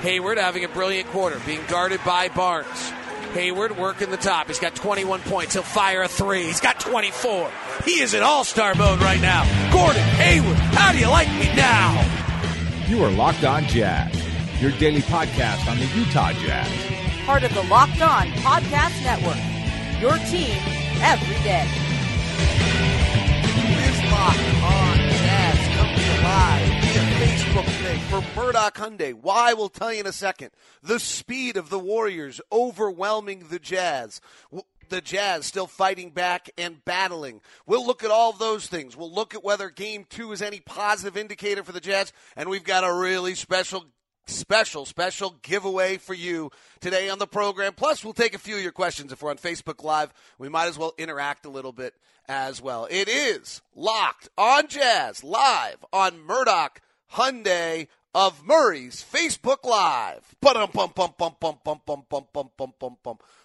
Hayward having a brilliant quarter, being guarded by Barnes. Hayward working the top. He's got 21 points. He'll fire a three. He's got 24. He is in all star mode right now. Gordon Hayward, how do you like me now? You are Locked On Jazz, your daily podcast on the Utah Jazz. Part of the Locked On Podcast Network. Your team every day. It is Locked for Murdoch Hyundai. Why? We'll tell you in a second. The speed of the Warriors overwhelming the Jazz. The Jazz still fighting back and battling. We'll look at all those things. We'll look at whether game two is any positive indicator for the Jazz. And we've got a really special special, special giveaway for you today on the program. Plus, we'll take a few of your questions. If we're on Facebook Live, we might as well interact a little bit as well. It is locked on Jazz live on Murdoch Hyundai of Murray's Facebook Live.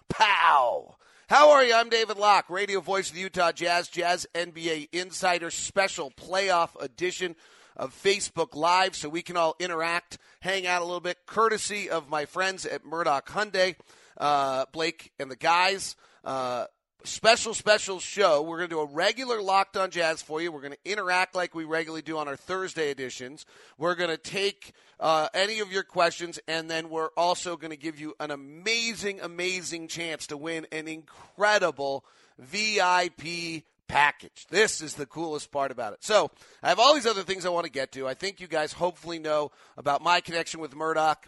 Pow. How are you? I'm David Locke, radio voice of the Utah Jazz, Jazz NBA Insider Special Playoff Edition of Facebook Live, so we can all interact, hang out a little bit, courtesy of my friends at Murdoch Hyundai, uh, Blake and the guys. Uh, special, special show. We're going to do a regular Locked on Jazz for you. We're going to interact like we regularly do on our Thursday editions. We're going to take uh, any of your questions, and then we're also going to give you an amazing, amazing chance to win an incredible VIP package. This is the coolest part about it. So, I have all these other things I want to get to. I think you guys hopefully know about my connection with Murdoch.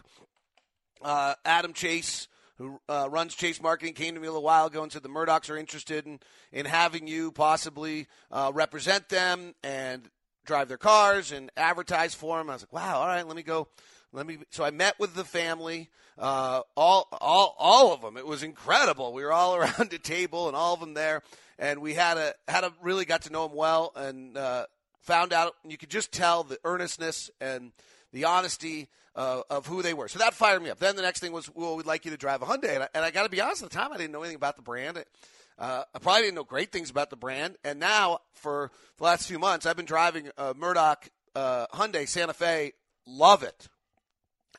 Uh, Adam Chase who uh, runs Chase Marketing, came to me a little while ago and said the Murdochs are interested in, in having you possibly uh, represent them and drive their cars and advertise for them. I was like, wow, all right, let me go. Let me. So I met with the family, uh, all, all, all of them. It was incredible. We were all around a table and all of them there, and we had a had a really got to know them well and uh, found out. You could just tell the earnestness and the honesty uh, of who they were. So that fired me up. Then the next thing was, well, we'd like you to drive a Hyundai. And I, I got to be honest, at the time, I didn't know anything about the brand. Uh, I probably didn't know great things about the brand. And now, for the last few months, I've been driving a Murdoch uh, Hyundai Santa Fe. Love it.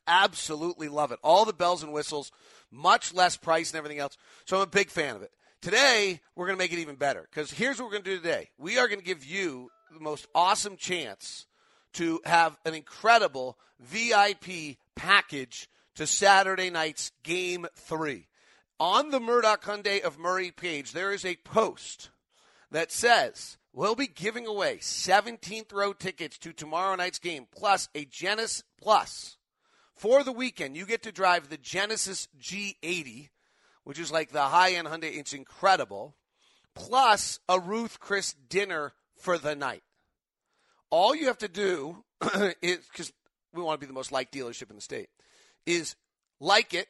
Absolutely love it. All the bells and whistles, much less price and everything else. So I'm a big fan of it. Today, we're going to make it even better because here's what we're going to do today. We are going to give you the most awesome chance to have an incredible VIP package to Saturday night's game three. On the Murdoch Hyundai of Murray page, there is a post that says we'll be giving away 17th row tickets to tomorrow night's game, plus a Genesis Plus. For the weekend, you get to drive the Genesis G80, which is like the high end Hyundai. It's incredible. Plus a Ruth Chris dinner for the night. All you have to do is because we want to be the most liked dealership in the state is like it,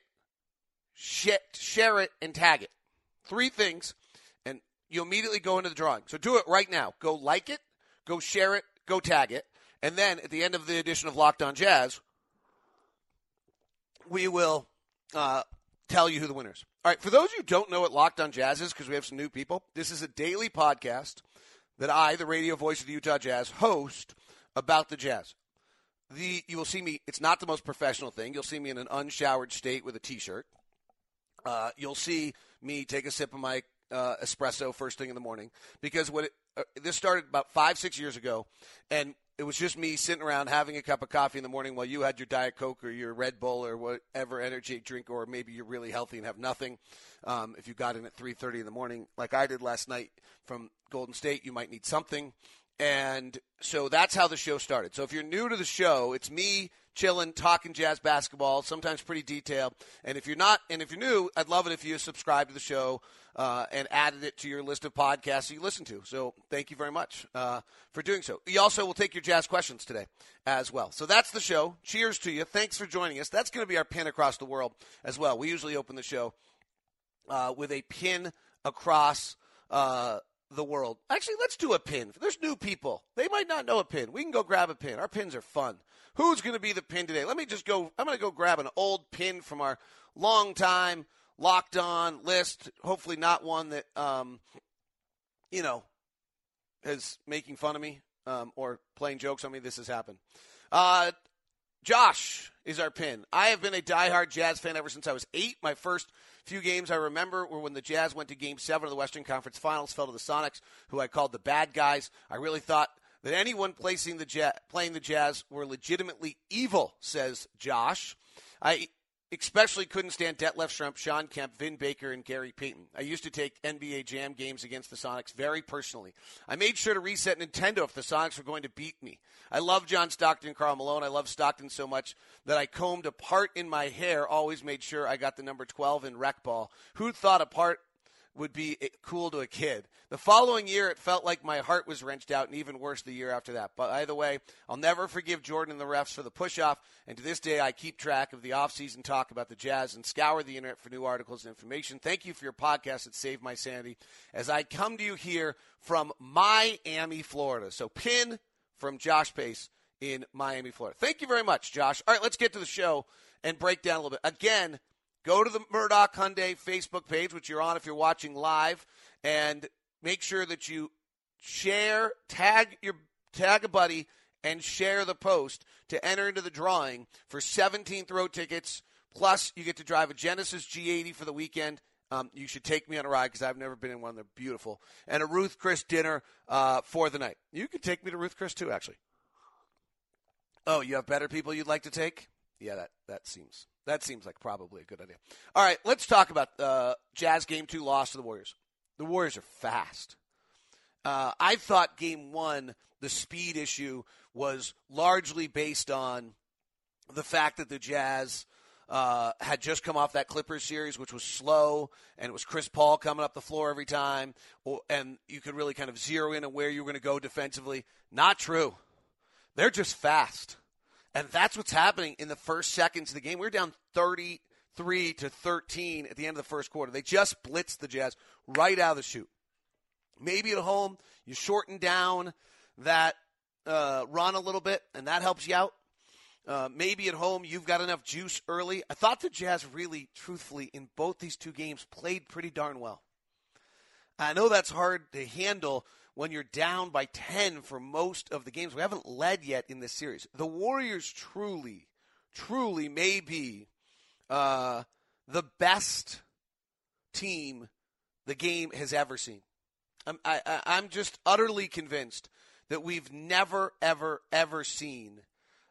share it, and tag it. Three things, and you immediately go into the drawing. So do it right now. Go like it, go share it, go tag it, and then at the end of the edition of Locked On Jazz, we will uh, tell you who the winners. All right, for those who don't know what Locked On Jazz is, because we have some new people, this is a daily podcast that I, the radio voice of the Utah Jazz, host about the Jazz. The you will see me. It's not the most professional thing. You'll see me in an unshowered state with a t-shirt. Uh, you'll see me take a sip of my uh, espresso first thing in the morning because what it, uh, this started about five six years ago, and it was just me sitting around having a cup of coffee in the morning while you had your diet coke or your Red Bull or whatever energy drink, or maybe you're really healthy and have nothing. Um, if you got in at 3:30 in the morning, like I did last night from Golden State, you might need something. And so that's how the show started. So if you're new to the show, it's me chilling, talking jazz basketball, sometimes pretty detailed. And if you're not, and if you're new, I'd love it if you subscribe to the show uh, and added it to your list of podcasts you listen to. So thank you very much uh, for doing so. We also will take your jazz questions today as well. So that's the show. Cheers to you. Thanks for joining us. That's going to be our pin across the world as well. We usually open the show uh, with a pin across uh, the world. Actually, let's do a pin. There's new people. They might not know a pin. We can go grab a pin. Our pins are fun. Who's going to be the pin today? Let me just go. I'm going to go grab an old pin from our long time locked on list. Hopefully, not one that, um, you know, is making fun of me um, or playing jokes on me. This has happened. Uh, Josh is our pin. I have been a diehard Jazz fan ever since I was eight. My first few games I remember were when the Jazz went to Game Seven of the Western Conference Finals, fell to the Sonics, who I called the bad guys. I really thought that anyone placing the jazz, playing the Jazz were legitimately evil, says Josh. I especially couldn't stand Detlef Schrempf, Shawn Kemp, Vin Baker, and Gary Payton. I used to take NBA Jam games against the Sonics very personally. I made sure to reset Nintendo if the Sonics were going to beat me. I love John Stockton and Karl Malone. I love Stockton so much that I combed a part in my hair, always made sure I got the number 12 in rec ball. Who thought a part would be cool to a kid. The following year, it felt like my heart was wrenched out, and even worse the year after that. But either way, I'll never forgive Jordan and the refs for the push off, and to this day, I keep track of the off-season talk about the Jazz and scour the internet for new articles and information. Thank you for your podcast that saved my sanity as I come to you here from Miami, Florida. So, pin from Josh Pace in Miami, Florida. Thank you very much, Josh. All right, let's get to the show and break down a little bit. Again, Go to the Murdoch Hyundai Facebook page, which you're on if you're watching live, and make sure that you share, tag your tag a buddy, and share the post to enter into the drawing for 17th row tickets. Plus, you get to drive a Genesis G80 for the weekend. Um, you should take me on a ride because I've never been in one. They're beautiful. And a Ruth Chris dinner uh, for the night. You could take me to Ruth Chris too, actually. Oh, you have better people you'd like to take? Yeah, that, that seems that seems like probably a good idea. All right, let's talk about uh, Jazz game two loss to the Warriors. The Warriors are fast. Uh, I thought game one, the speed issue was largely based on the fact that the Jazz uh, had just come off that Clippers series, which was slow, and it was Chris Paul coming up the floor every time, or, and you could really kind of zero in on where you were going to go defensively. Not true. They're just fast. And that's what's happening in the first seconds of the game. We are down 33 to 13 at the end of the first quarter. They just blitzed the Jazz right out of the chute. Maybe at home, you shorten down that uh, run a little bit, and that helps you out. Uh, maybe at home, you've got enough juice early. I thought the Jazz really, truthfully, in both these two games, played pretty darn well. I know that's hard to handle when you're down by 10 for most of the games. We haven't led yet in this series. The Warriors truly, truly may be uh, the best team the game has ever seen. I'm, I, I'm just utterly convinced that we've never, ever, ever seen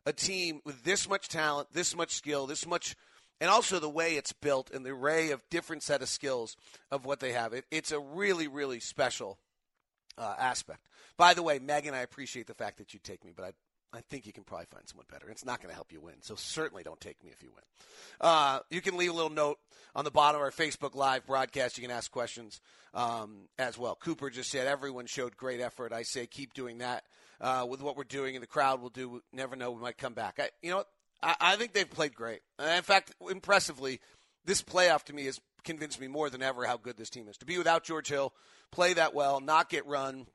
a team with this much talent, this much skill, this much, and also the way it's built and the array of different set of skills of what they have. It, it's a really, really special uh, aspect. By the way, Megan, I appreciate the fact that you take me, but I, I think you can probably find someone better. It's not going to help you win, so certainly don't take me if you win. Uh, you can leave a little note on the bottom of our Facebook Live broadcast. You can ask questions um, as well. Cooper just said everyone showed great effort. I say keep doing that uh, with what we're doing, and the crowd will do. Never know, we might come back. I, you know. I, I think they've played great. in fact, impressively, this playoff to me has convinced me more than ever how good this team is. To be without George Hill, play that well, not get run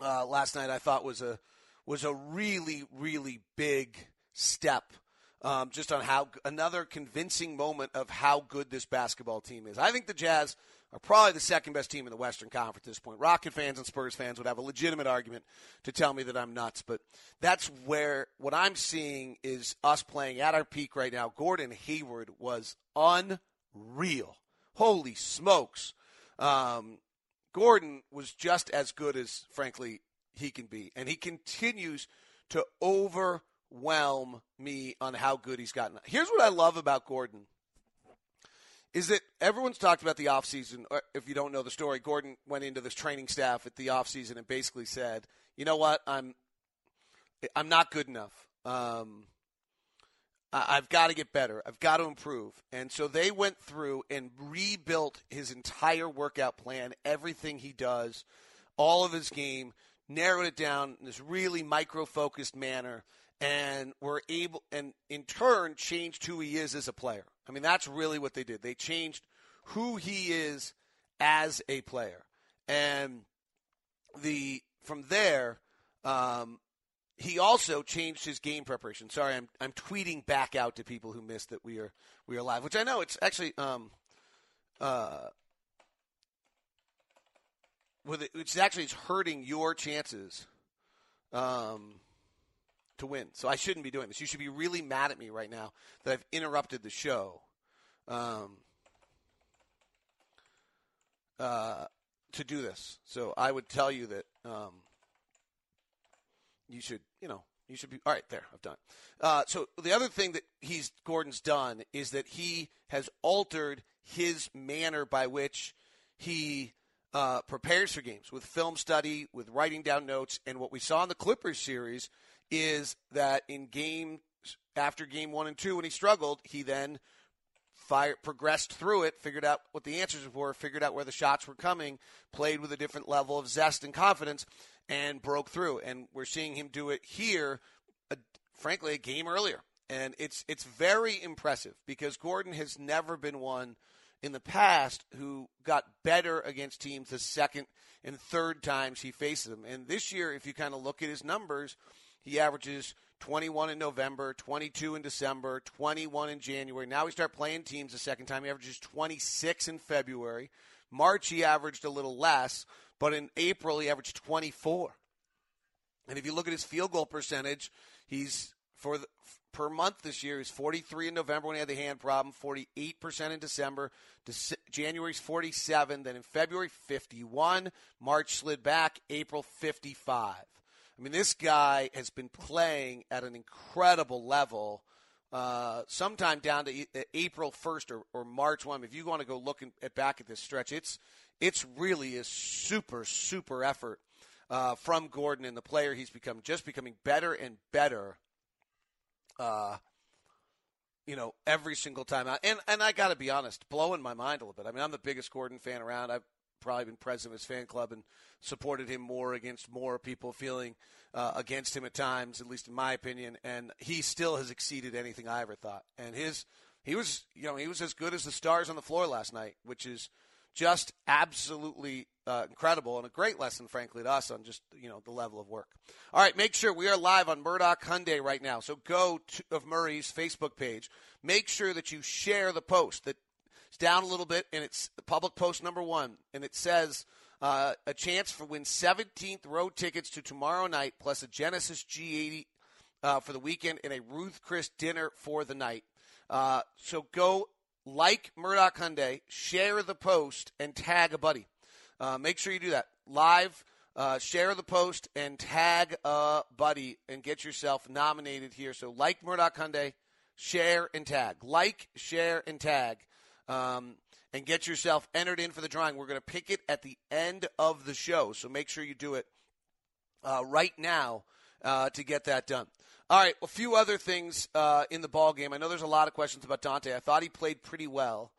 uh, last night, I thought was a was a really really big step. Um, just on how another convincing moment of how good this basketball team is. I think the Jazz are probably the second best team in the Western Conference at this point. Rocket fans and Spurs fans would have a legitimate argument to tell me that I'm nuts, but that's where what I'm seeing is us playing at our peak right now. Gordon Hayward was unreal. Holy smokes. Um, Gordon was just as good as, frankly, he can be. And he continues to overwhelm me on how good he's gotten. Here's what I love about Gordon is that everyone's talked about the offseason. If you don't know the story, Gordon went into this training staff at the offseason and basically said, you know what, I'm, I'm not good enough. Um, I've got to get better. I've got to improve. And so they went through and rebuilt his entire workout plan, everything he does, all of his game, narrowed it down in this really micro focused manner, and were able, and in turn, changed who he is as a player. I mean, that's really what they did. They changed who he is as a player. And the from there, um, he also changed his game preparation. Sorry, I'm I'm tweeting back out to people who missed that we are we are live, which I know it's actually um uh with it, actually is hurting your chances um to win. So I shouldn't be doing this. You should be really mad at me right now that I've interrupted the show. Um uh to do this. So I would tell you that um you should, you know, you should be all right. There, I've done. Uh, so the other thing that he's Gordon's done is that he has altered his manner by which he uh, prepares for games with film study, with writing down notes, and what we saw in the Clippers series is that in game after game one and two, when he struggled, he then fire, progressed through it, figured out what the answers were, figured out where the shots were coming, played with a different level of zest and confidence, and broke through. And we're seeing him do it here, frankly, a game earlier. And it's it's very impressive because Gordon has never been one in the past who got better against teams the second and third times he faced them. And this year, if you kind of look at his numbers, he averages 21 in November, 22 in December, 21 in January. Now we start playing teams the second time. He averages 26 in February. March, he averaged a little less. But in April, he averaged 24. And if you look at his field goal percentage, he's for the, per month this year. He's 43 in November when he had the hand problem, 48% in December. Dece- January's 47. Then in February, 51. March slid back. April, 55. I mean, this guy has been playing at an incredible level. Uh, sometime down to April 1st or, or March 1. If you want to go look at back at this stretch, it's it's really a super, super effort uh, from Gordon and the player he's become, just becoming better and better. Uh, you know, every single time out. And and I got to be honest, blowing my mind a little bit. I mean, I'm the biggest Gordon fan around. I've probably been president of his fan club and supported him more against more people feeling uh, against him at times, at least in my opinion. And he still has exceeded anything I ever thought. And his he was you know he was as good as the stars on the floor last night, which is just absolutely uh, incredible and a great lesson, frankly, to us on just you know the level of work. All right, make sure we are live on Murdoch Hyundai right now. So go to of Murray's Facebook page. Make sure that you share the post that's down a little bit, and it's the public post number one, and it says. Uh, a chance for win 17th row tickets to tomorrow night, plus a Genesis G80 uh, for the weekend and a Ruth Chris dinner for the night. Uh, so go like Murdoch Hyundai, share the post, and tag a buddy. Uh, make sure you do that. Live, uh, share the post and tag a buddy and get yourself nominated here. So, like Murdoch Hyundai, share and tag. Like, share, and tag. Um, and get yourself entered in for the drawing. We're going to pick it at the end of the show. So, make sure you do it uh, right now uh, to get that done. All right, a few other things uh, in the ball game. I know there's a lot of questions about Dante. I thought he played pretty well.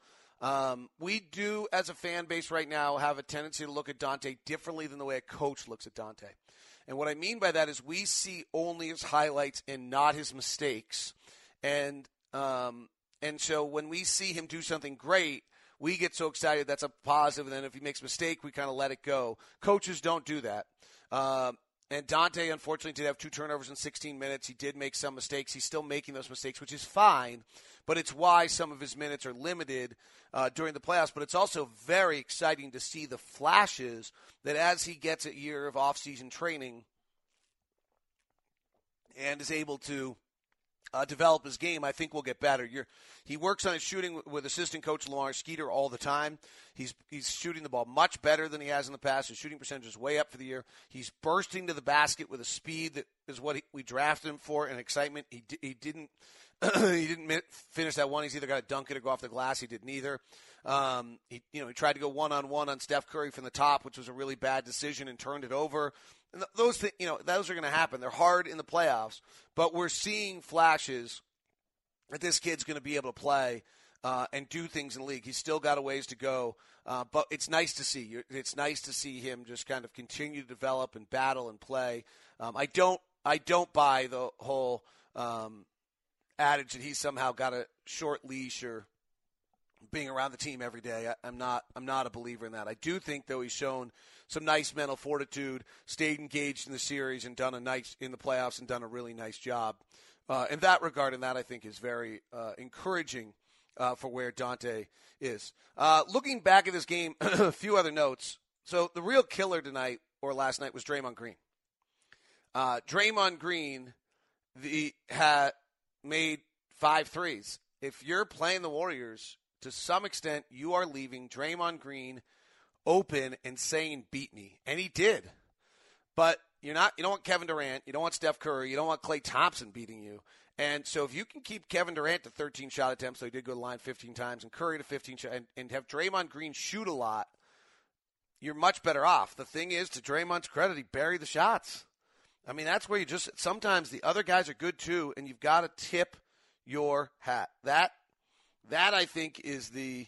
Um, we do, as a fan base right now, have a tendency to look at Dante differently than the way a coach looks at Dante. And what I mean by that is we see only his highlights and not his mistakes. And um, and so when we see him do something great, we get so excited that's a positive. And then if he makes a mistake, we kind of let it go. Coaches don't do that. Uh, and Dante, unfortunately, did have two turnovers in 16 minutes. He did make some mistakes. He's still making those mistakes, which is fine, but it's why some of his minutes are limited uh, during the playoffs. But it's also very exciting to see the flashes that as he gets a year of offseason training and is able to uh, develop his game, I think we'll get better. You're, he works on his shooting with assistant coach Lamar Skeeter all the time. He's he's shooting the ball much better than he has in the past. His shooting percentage is way up for the year. He's bursting to the basket with a speed that is what he, we drafted him for and excitement. He he didn't he didn't finish that one. He's either got to dunk it or go off the glass. He did neither. Um, he you know he tried to go one on one on Steph Curry from the top, which was a really bad decision, and turned it over. And those th- you know those are going to happen. They're hard in the playoffs, but we're seeing flashes that this kid's going to be able to play uh, and do things in the league. He's still got a ways to go, uh, but it's nice to see. It's nice to see him just kind of continue to develop and battle and play. Um, I don't, I don't buy the whole um, adage that he's somehow got a short leash or being around the team every day. I, I'm not, I'm not a believer in that. I do think though he's shown some nice mental fortitude, stayed engaged in the series, and done a nice in the playoffs and done a really nice job. Uh, in that regard, and that I think is very uh, encouraging uh, for where Dante is. Uh, looking back at this game, a few other notes. So the real killer tonight or last night was Draymond Green. Uh, Draymond Green the had made five threes. If you're playing the Warriors, to some extent, you are leaving Draymond Green open and saying, "Beat me," and he did. But you're not. You don't want Kevin Durant. You don't want Steph Curry. You don't want Klay Thompson beating you. And so if you can keep Kevin Durant to 13 shot attempts, so he did go to the line 15 times, and Curry to 15 shot, and, and have Draymond Green shoot a lot, you're much better off. The thing is, to Draymond's credit, he buried the shots. I mean, that's where you just sometimes the other guys are good too, and you've got to tip your hat. That that I think is the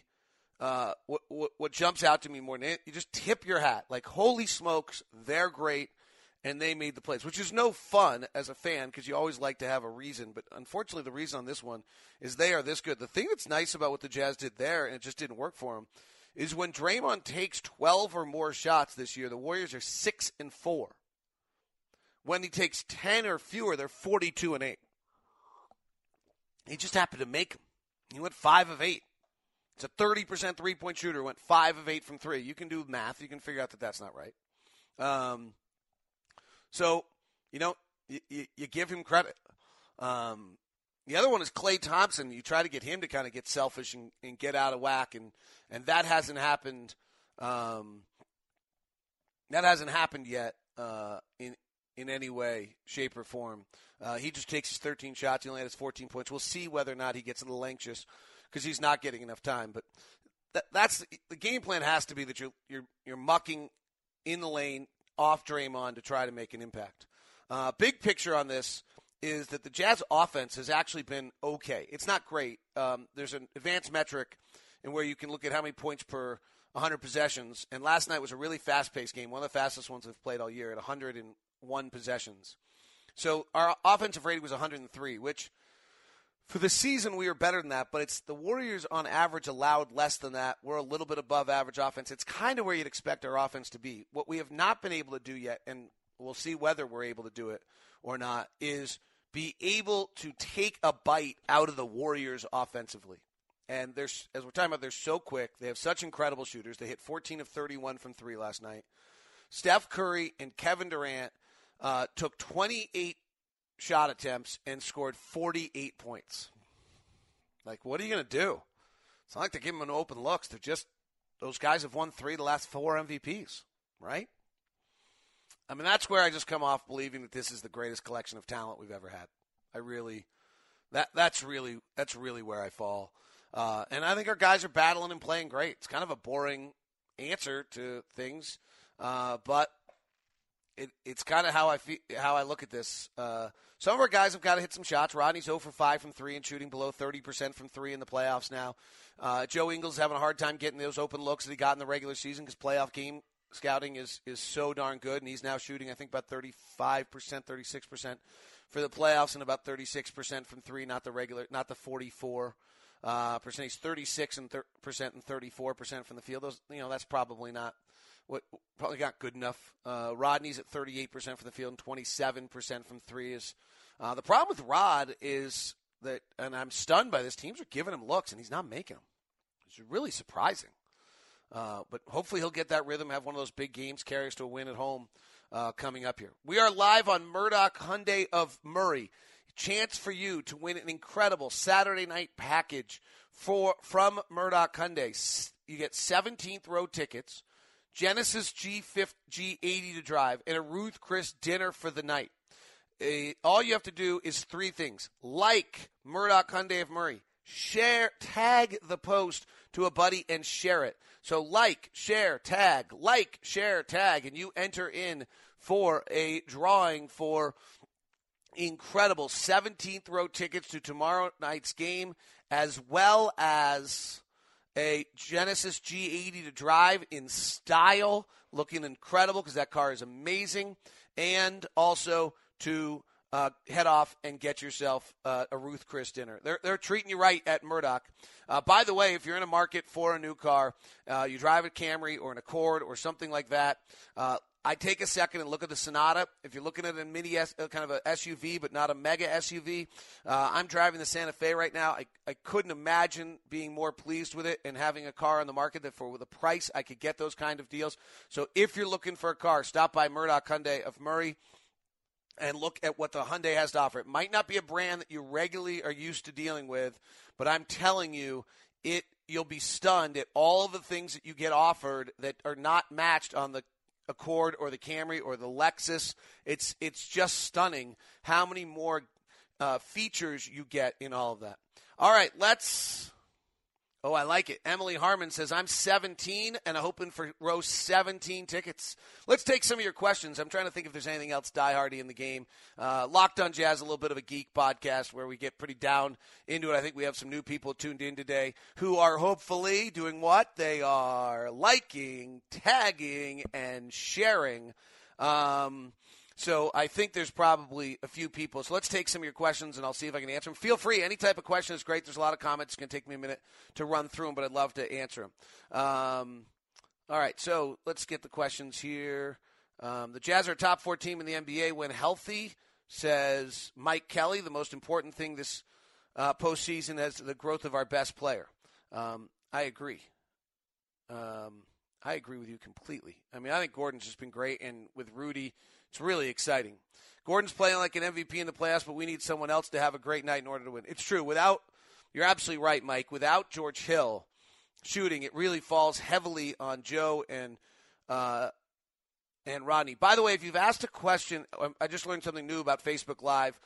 uh, what, what, what jumps out to me more than it. You just tip your hat, like holy smokes, they're great, and they made the plays, which is no fun as a fan because you always like to have a reason. But unfortunately, the reason on this one is they are this good. The thing that's nice about what the Jazz did there, and it just didn't work for them, is when Draymond takes 12 or more shots this year, the Warriors are six and four. When he takes 10 or fewer, they're 42 and eight. He just happened to make them. He went five of eight. It's a 30% three point shooter, went five of eight from three. You can do math. You can figure out that that's not right. Um, so, you know, you, you, you give him credit. Um, the other one is Klay Thompson. You try to get him to kind of get selfish and, and get out of whack, and, and that hasn't happened. Um, that hasn't happened yet uh, in in any way, shape, or form. Uh, he just takes his 13 shots. He only has 14 points. We'll see whether or not he gets a little anxious because he's not getting enough time. But that, that's the game plan has to be that you're you're you're mucking in the lane off Draymond to try to make an impact. Uh, big picture on this is that the Jazz offense has actually been okay. It's not great. Um, there's an advanced metric in where you can look at how many points per 100 possessions. And last night was a really fast-paced game, one of the fastest ones we've played all year at 101 possessions. So our offensive rating was 103, which – for the season, we were better than that, but it's the Warriors on average allowed less than that. We're a little bit above average offense. It's kind of where you'd expect our offense to be. What we have not been able to do yet, and we'll see whether we're able to do it or not, is be able to take a bite out of the Warriors offensively. And there's, as we're talking about, they're so quick. They have such incredible shooters. They hit 14 of 31 from three last night. Steph Curry and Kevin Durant uh, took 28 shot attempts and scored 48 points. Like, what are you going to do? It's not like they give giving an open looks. They're just, those guys have won three of the last four MVPs, right? I mean, that's where I just come off believing that this is the greatest collection of talent we've ever had. I really, that that's really that's really where I fall. Uh, and I think our guys are battling and playing great. It's kind of a boring answer to things, uh, but it, it's kind of how I feel, how I look at this. Uh, some of our guys have got to hit some shots. Rodney's 0 for 5 from three and shooting below 30% from three in the playoffs now. Uh, Joe Ingles having a hard time getting those open looks that he got in the regular season because playoff game scouting is, is so darn good, and he's now shooting, I think, about 35%, 36% for the playoffs and about 36% from three, not the regular, not the 44 uh, percent. He's 36 and thir- percent and 34% from the field. Those, you know, that's probably not – what probably got good enough. Uh, Rodney's at 38% from the field and 27% from threes. Uh, the problem with Rod is that, and I'm stunned by this. Teams are giving him looks and he's not making them. It's really surprising. Uh, but hopefully he'll get that rhythm, have one of those big games, carry us to a win at home uh, coming up here. We are live on Murdoch Hyundai of Murray. Chance for you to win an incredible Saturday night package for from Murdoch Hyundai. You get 17th row tickets Genesis G50, G80 to drive, and a Ruth Chris dinner for the night. All you have to do is three things. Like Murdoch Hyundai of Murray. Share, tag the post to a buddy and share it. So like, share, tag, like, share, tag, and you enter in for a drawing for incredible 17th row tickets to tomorrow night's game, as well as a Genesis G80 to drive in style, looking incredible because that car is amazing, and also to uh, head off and get yourself uh, a Ruth Chris dinner. They're, they're treating you right at Murdoch. Uh, by the way, if you're in a market for a new car, uh, you drive a Camry or an Accord or something like that, uh, I take a second and look at the Sonata. If you're looking at a mini S, uh, kind of a SUV, but not a mega SUV, I'm driving the Santa Fe right now. I, I couldn't imagine being more pleased with it and having a car on the market that for the price I could get those kind of deals. So if you're looking for a car, stop by Murdoch Hyundai of Murray and look at what the Hyundai has to offer. It might not be a brand that you regularly are used to dealing with, but I'm telling you, it you'll be stunned at all of the things that you get offered that are not matched on the Accord or the Camry or the Lexus. It's it's just stunning how many more uh, features you get in all of that. All right, let's Oh, I like it. Emily Harmon says, I'm 17 and I'm hoping for row 17 tickets. Let's take some of your questions. I'm trying to think if there's anything else diehardy in the game. Uh, Locked on Jazz, a little bit of a geek podcast where we get pretty down into it. I think we have some new people tuned in today who are hopefully doing what? They are liking, tagging, and sharing. Um, so I think there's probably a few people. So let's take some of your questions and I'll see if I can answer them. Feel free. Any type of question is great. There's a lot of comments. It's going to take me a minute to run through them, but I'd love to answer them. Um, all right. So let's get the questions here. Um, the Jazz are top four team in the NBA when healthy, says Mike Kelly. The most important thing this uh, postseason is the growth of our best player. Um, I agree. Um, I agree with you completely. I mean, I think Gordon's just been great, and with Rudy – it's really exciting. Gordon's playing like an MVP in the playoffs, but we need someone else to have a great night in order to win. It's true. Without, you're absolutely right, Mike. Without George Hill shooting, it really falls heavily on Joe and uh, and Rodney. By the way, if you've asked a question, um, I just learned something new about Facebook Live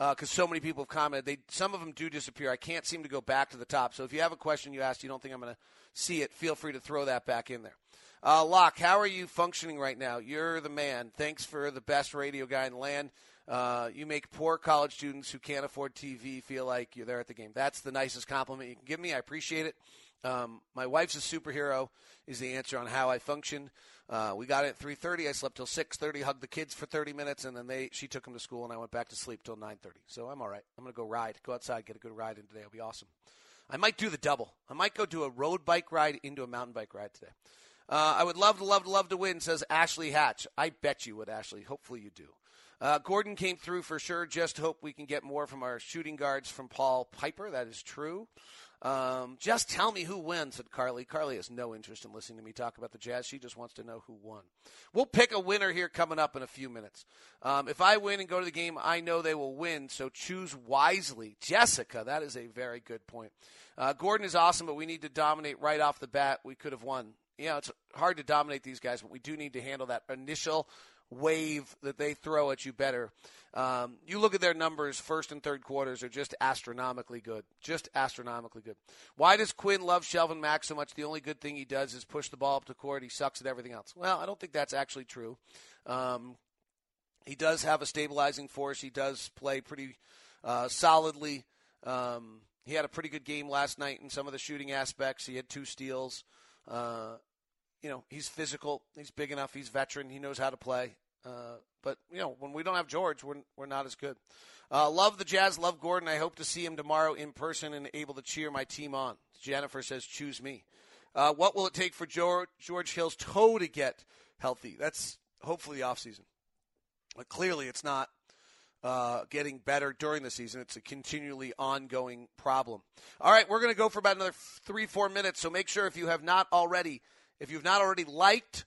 because uh, so many people have commented. They some of them do disappear. I can't seem to go back to the top. So if you have a question you asked, you don't think I'm going to see it, feel free to throw that back in there. Uh, Locke, how are you functioning right now? You're the man. Thanks for the best radio guy in the land. Uh, you make poor college students who can't afford TV feel like you're there at the game. That's the nicest compliment you can give me. I appreciate it. Um, my wife's a superhero is the answer on how I function. Uh, we got it at 3:30. I slept till 6:30. Hugged the kids for 30 minutes, and then they she took them to school, and I went back to sleep till 9:30. So I'm all right. I'm gonna go ride, go outside, get a good ride in today. It'll be awesome. I might do the double. I might go do a road bike ride into a mountain bike ride today. Uh, I would love to, love to, love to win, says Ashley Hatch. I bet you would, Ashley. Hopefully you do. Uh, Gordon came through for sure. Just hope we can get more from our shooting guards from Paul Piper. That is true. Um, just tell me who wins, said Carly. Carly has no interest in listening to me talk about the Jazz. She just wants to know who won. We'll pick a winner here coming up in a few minutes. Um, if I win and go to the game, I know they will win, so choose wisely. Jessica, that is a very good point. Uh, Gordon is awesome, but we need to dominate right off the bat. We could have won you know, it's hard to dominate these guys, but we do need to handle that initial wave that they throw at you better. Um, you look at their numbers, first and third quarters are just astronomically good. Just astronomically good. Why does Quinn love Shelvin Mack so much? The only good thing he does is push the ball up the court. He sucks at everything else. Well, I don't think that's actually true. Um, he does have a stabilizing force. He does play pretty uh, solidly. Um, he had a pretty good game last night in some of the shooting aspects. He had two steals. Uh, you know, he's physical. He's big enough. He's veteran. He knows how to play. Uh, but you know, when we don't have George, we're we're not as good. Uh, love the Jazz. Love Gordon. I hope to see him tomorrow in person and able to cheer my team on. Jennifer says, "Choose me." Uh, what will it take for George, George Hill's toe to get healthy? That's hopefully the offseason. But clearly, it's not uh, getting better during the season. It's a continually ongoing problem. All right, we're going to go for about another three, four minutes. So make sure if you have not already, if you've not already liked,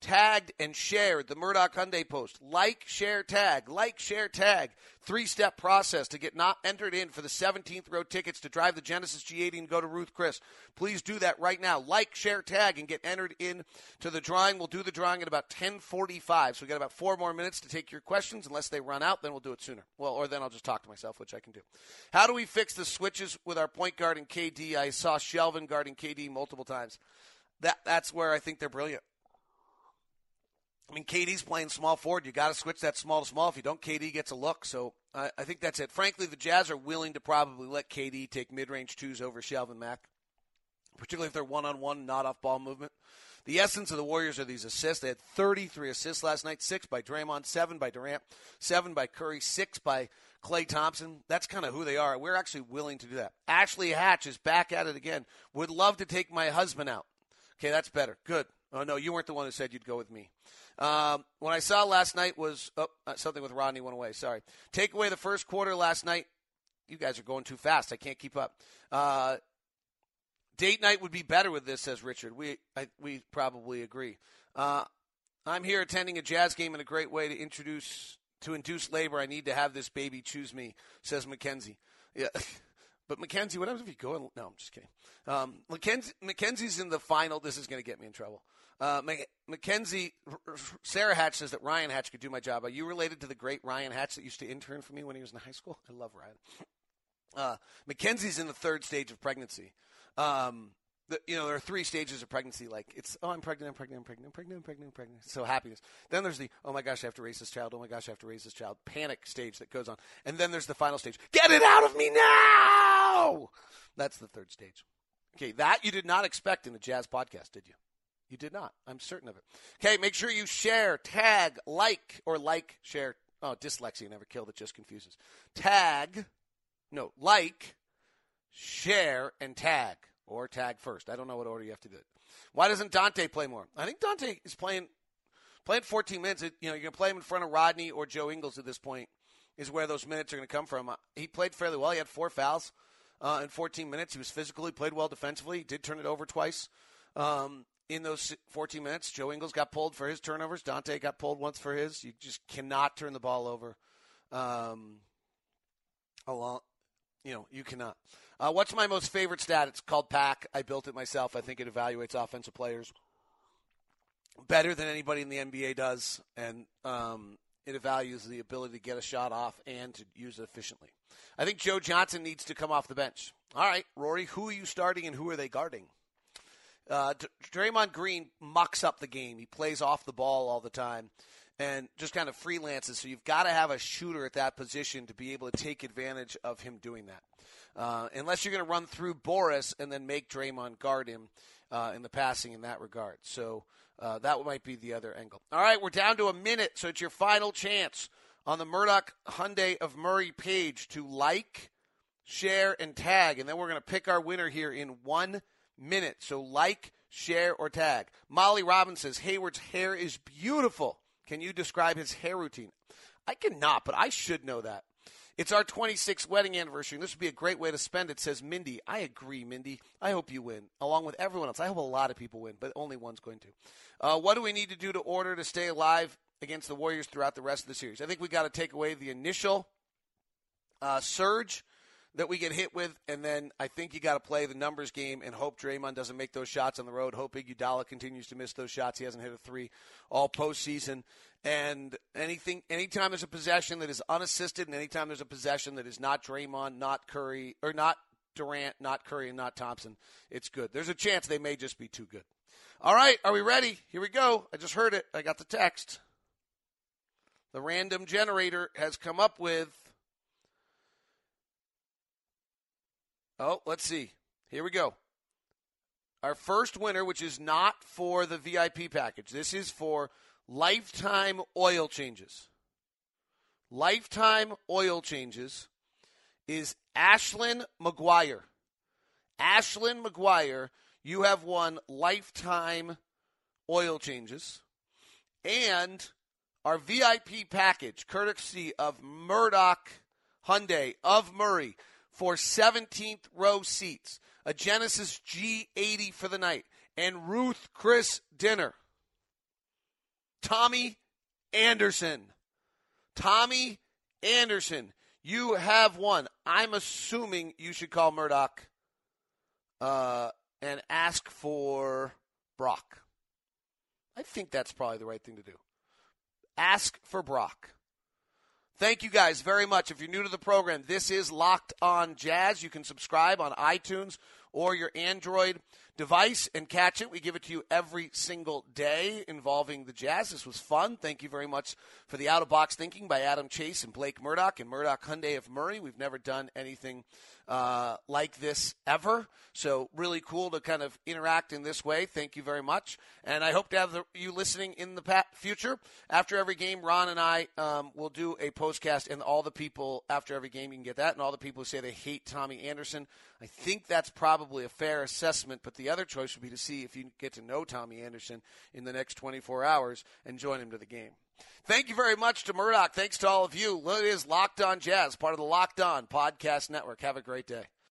tagged, and shared the Murdoch Hyundai post. Like, share, tag. Like, share, tag. Three step process to get not entered in for the 17th row tickets to drive the Genesis G80 and go to Ruth Chris. Please do that right now. Like, share, tag, and get entered in to the drawing. We'll do the drawing at about 1045. So we got about four more minutes to take your questions. Unless they run out, then we'll do it sooner. Well, or then I'll just talk to myself, which I can do. How do we fix the switches with our point guard and KD? I saw Shelvin guarding KD multiple times. That, that's where I think they're brilliant. I mean, KD's playing small forward. You got to switch that small to small. If you don't, KD gets a look. So I, think that's it. Frankly, the Jazz are willing to probably let KD take mid-range twos over Shelvin Mack, particularly if they're one-on-one, not off ball movement. The essence of the Warriors are these assists. They had 33 assists last night, six by Draymond, seven by Durant, seven by Curry, six by Klay Thompson. That's kind of who they are. We're actually willing to do that. Ashley Hatch is back at it again. Would love to take my husband out. Okay, that's better. Good. Oh no, you weren't the one who said you'd go with me. Um, what I saw last night was oh, uh, something with Rodney went away. Sorry. Take away the first quarter last night. You guys are going too fast. I can't keep up. Uh, date night would be better with this, says Richard. We I, we probably agree. Uh, I'm here attending a jazz game in a great way to introduce to induce labor. I need to have this baby choose me, says Mackenzie. Yeah. But Mackenzie, what happens if you go? And, no, I'm just kidding. Um, Mackenzie, Mackenzie's in the final. This is going to get me in trouble. Uh, Mackenzie, Sarah Hatch says that Ryan Hatch could do my job. Are you related to the great Ryan Hatch that used to intern for me when he was in high school? I love Ryan. Uh, Mackenzie's in the third stage of pregnancy. Um, the, you know, there are three stages of pregnancy. Like it's, oh, I'm pregnant, I'm pregnant, I'm pregnant, I'm pregnant, I'm pregnant, I'm pregnant. So happiness. Then there's the, oh my gosh, I have to raise this child. Oh my gosh, I have to raise this child. Panic stage that goes on. And then there's the final stage. Get it out of me now! That's the third stage. Okay, that you did not expect in a Jazz podcast, did you? You did not. I'm certain of it. Okay, make sure you share, tag, like, or like, share. Oh, dyslexia never killed. It just confuses. Tag, no, like, share, and tag or tag first. I don't know what order you have to do it. Why doesn't Dante play more? I think Dante is playing playing 14 minutes. You know, you're going to play him in front of Rodney or Joe Ingles at this point. Is where those minutes are going to come from. He played fairly well. He had four fouls uh, in 14 minutes. He was physical. He played well defensively. He did turn it over twice um, in those 14 minutes. Joe Ingles got pulled for his turnovers. Dante got pulled once for his. You just cannot turn the ball over. Um, along, you know, you cannot. Uh, what's my most favorite stat? It's called Pack. I built it myself. I think it evaluates offensive players better than anybody in the NBA does, and um, it evaluates the ability to get a shot off and to use it efficiently. I think Joe Johnson needs to come off the bench. All right, Rory, who are you starting and who are they guarding? Uh, Draymond Green mucks up the game. He plays off the ball all the time and just kind of freelances. So you've got to have a shooter at that position to be able to take advantage of him doing that. Uh, unless you're going to run through Boris and then make Draymond guard him uh, in the passing in that regard. So uh, that might be the other angle. All right, we're down to a minute, so it's your final chance on the Murdoch Hyundai of Murray page to like, share, and tag. And then we're going to pick our winner here in one minute. So like, share, or tag. Molly Robbins says Hayward's hair is beautiful. Can you describe his hair routine? I cannot, but I should know that. It's our 26th wedding anniversary, and this would be a great way to spend it, says Mindy. I agree, Mindy. I hope you win, along with everyone else. I hope a lot of people win, but only one's going to. Uh, what do we need to do to order to stay alive against the Warriors throughout the rest of the series? I think we got to take away the initial uh, surge that we get hit with, and then I think you got to play the numbers game and hope Draymond doesn't make those shots on the road. Hope Iguodala continues to miss those shots. He hasn't hit a three all postseason. And anything, anytime there's a possession that is unassisted, and anytime there's a possession that is not Draymond, not Curry, or not Durant, not Curry, and not Thompson, it's good. There's a chance they may just be too good. All right, are we ready? Here we go. I just heard it. I got the text. The random generator has come up with Oh, let's see. Here we go. Our first winner, which is not for the VIP package, this is for lifetime oil changes. Lifetime oil changes is Ashlyn McGuire. Ashlyn McGuire, you have won lifetime oil changes. And our VIP package, courtesy of Murdoch Hyundai of Murray for 17th row seats, a Genesis G80 for the night, and Ruth Chris dinner. Tommy Anderson. Tommy Anderson, you have won. I'm assuming you should call Murdoch uh, and ask for Brock. I think that's probably the right thing to do. Ask for Brock. Thank you guys very much. If you're new to the program, this is Locked On Jazz. You can subscribe on iTunes or your Android device and catch it. We give it to you every single day involving the Jazz. This was fun. Thank you very much for the out of box thinking by Adam Chase and Blake Murdoch and Murdoch Hyundai of Murray. We've never done anything uh, like this ever. So really cool to kind of interact in this way. Thank you very much, and I hope to have the, you listening in the future. After every game, Ron and I um, will do a postcast, and all the people after every game you can get that, and all the people who say they hate Tommy Anderson. I think that's probably a fair assessment, but the other choice would be to see if you get to know Tommy Anderson in the next 24 hours and join him to the game. Thank you very much to Murdoch. Thanks to all of you. It is Locked On Jazz, part of the Locked On Podcast Network. Have a great day.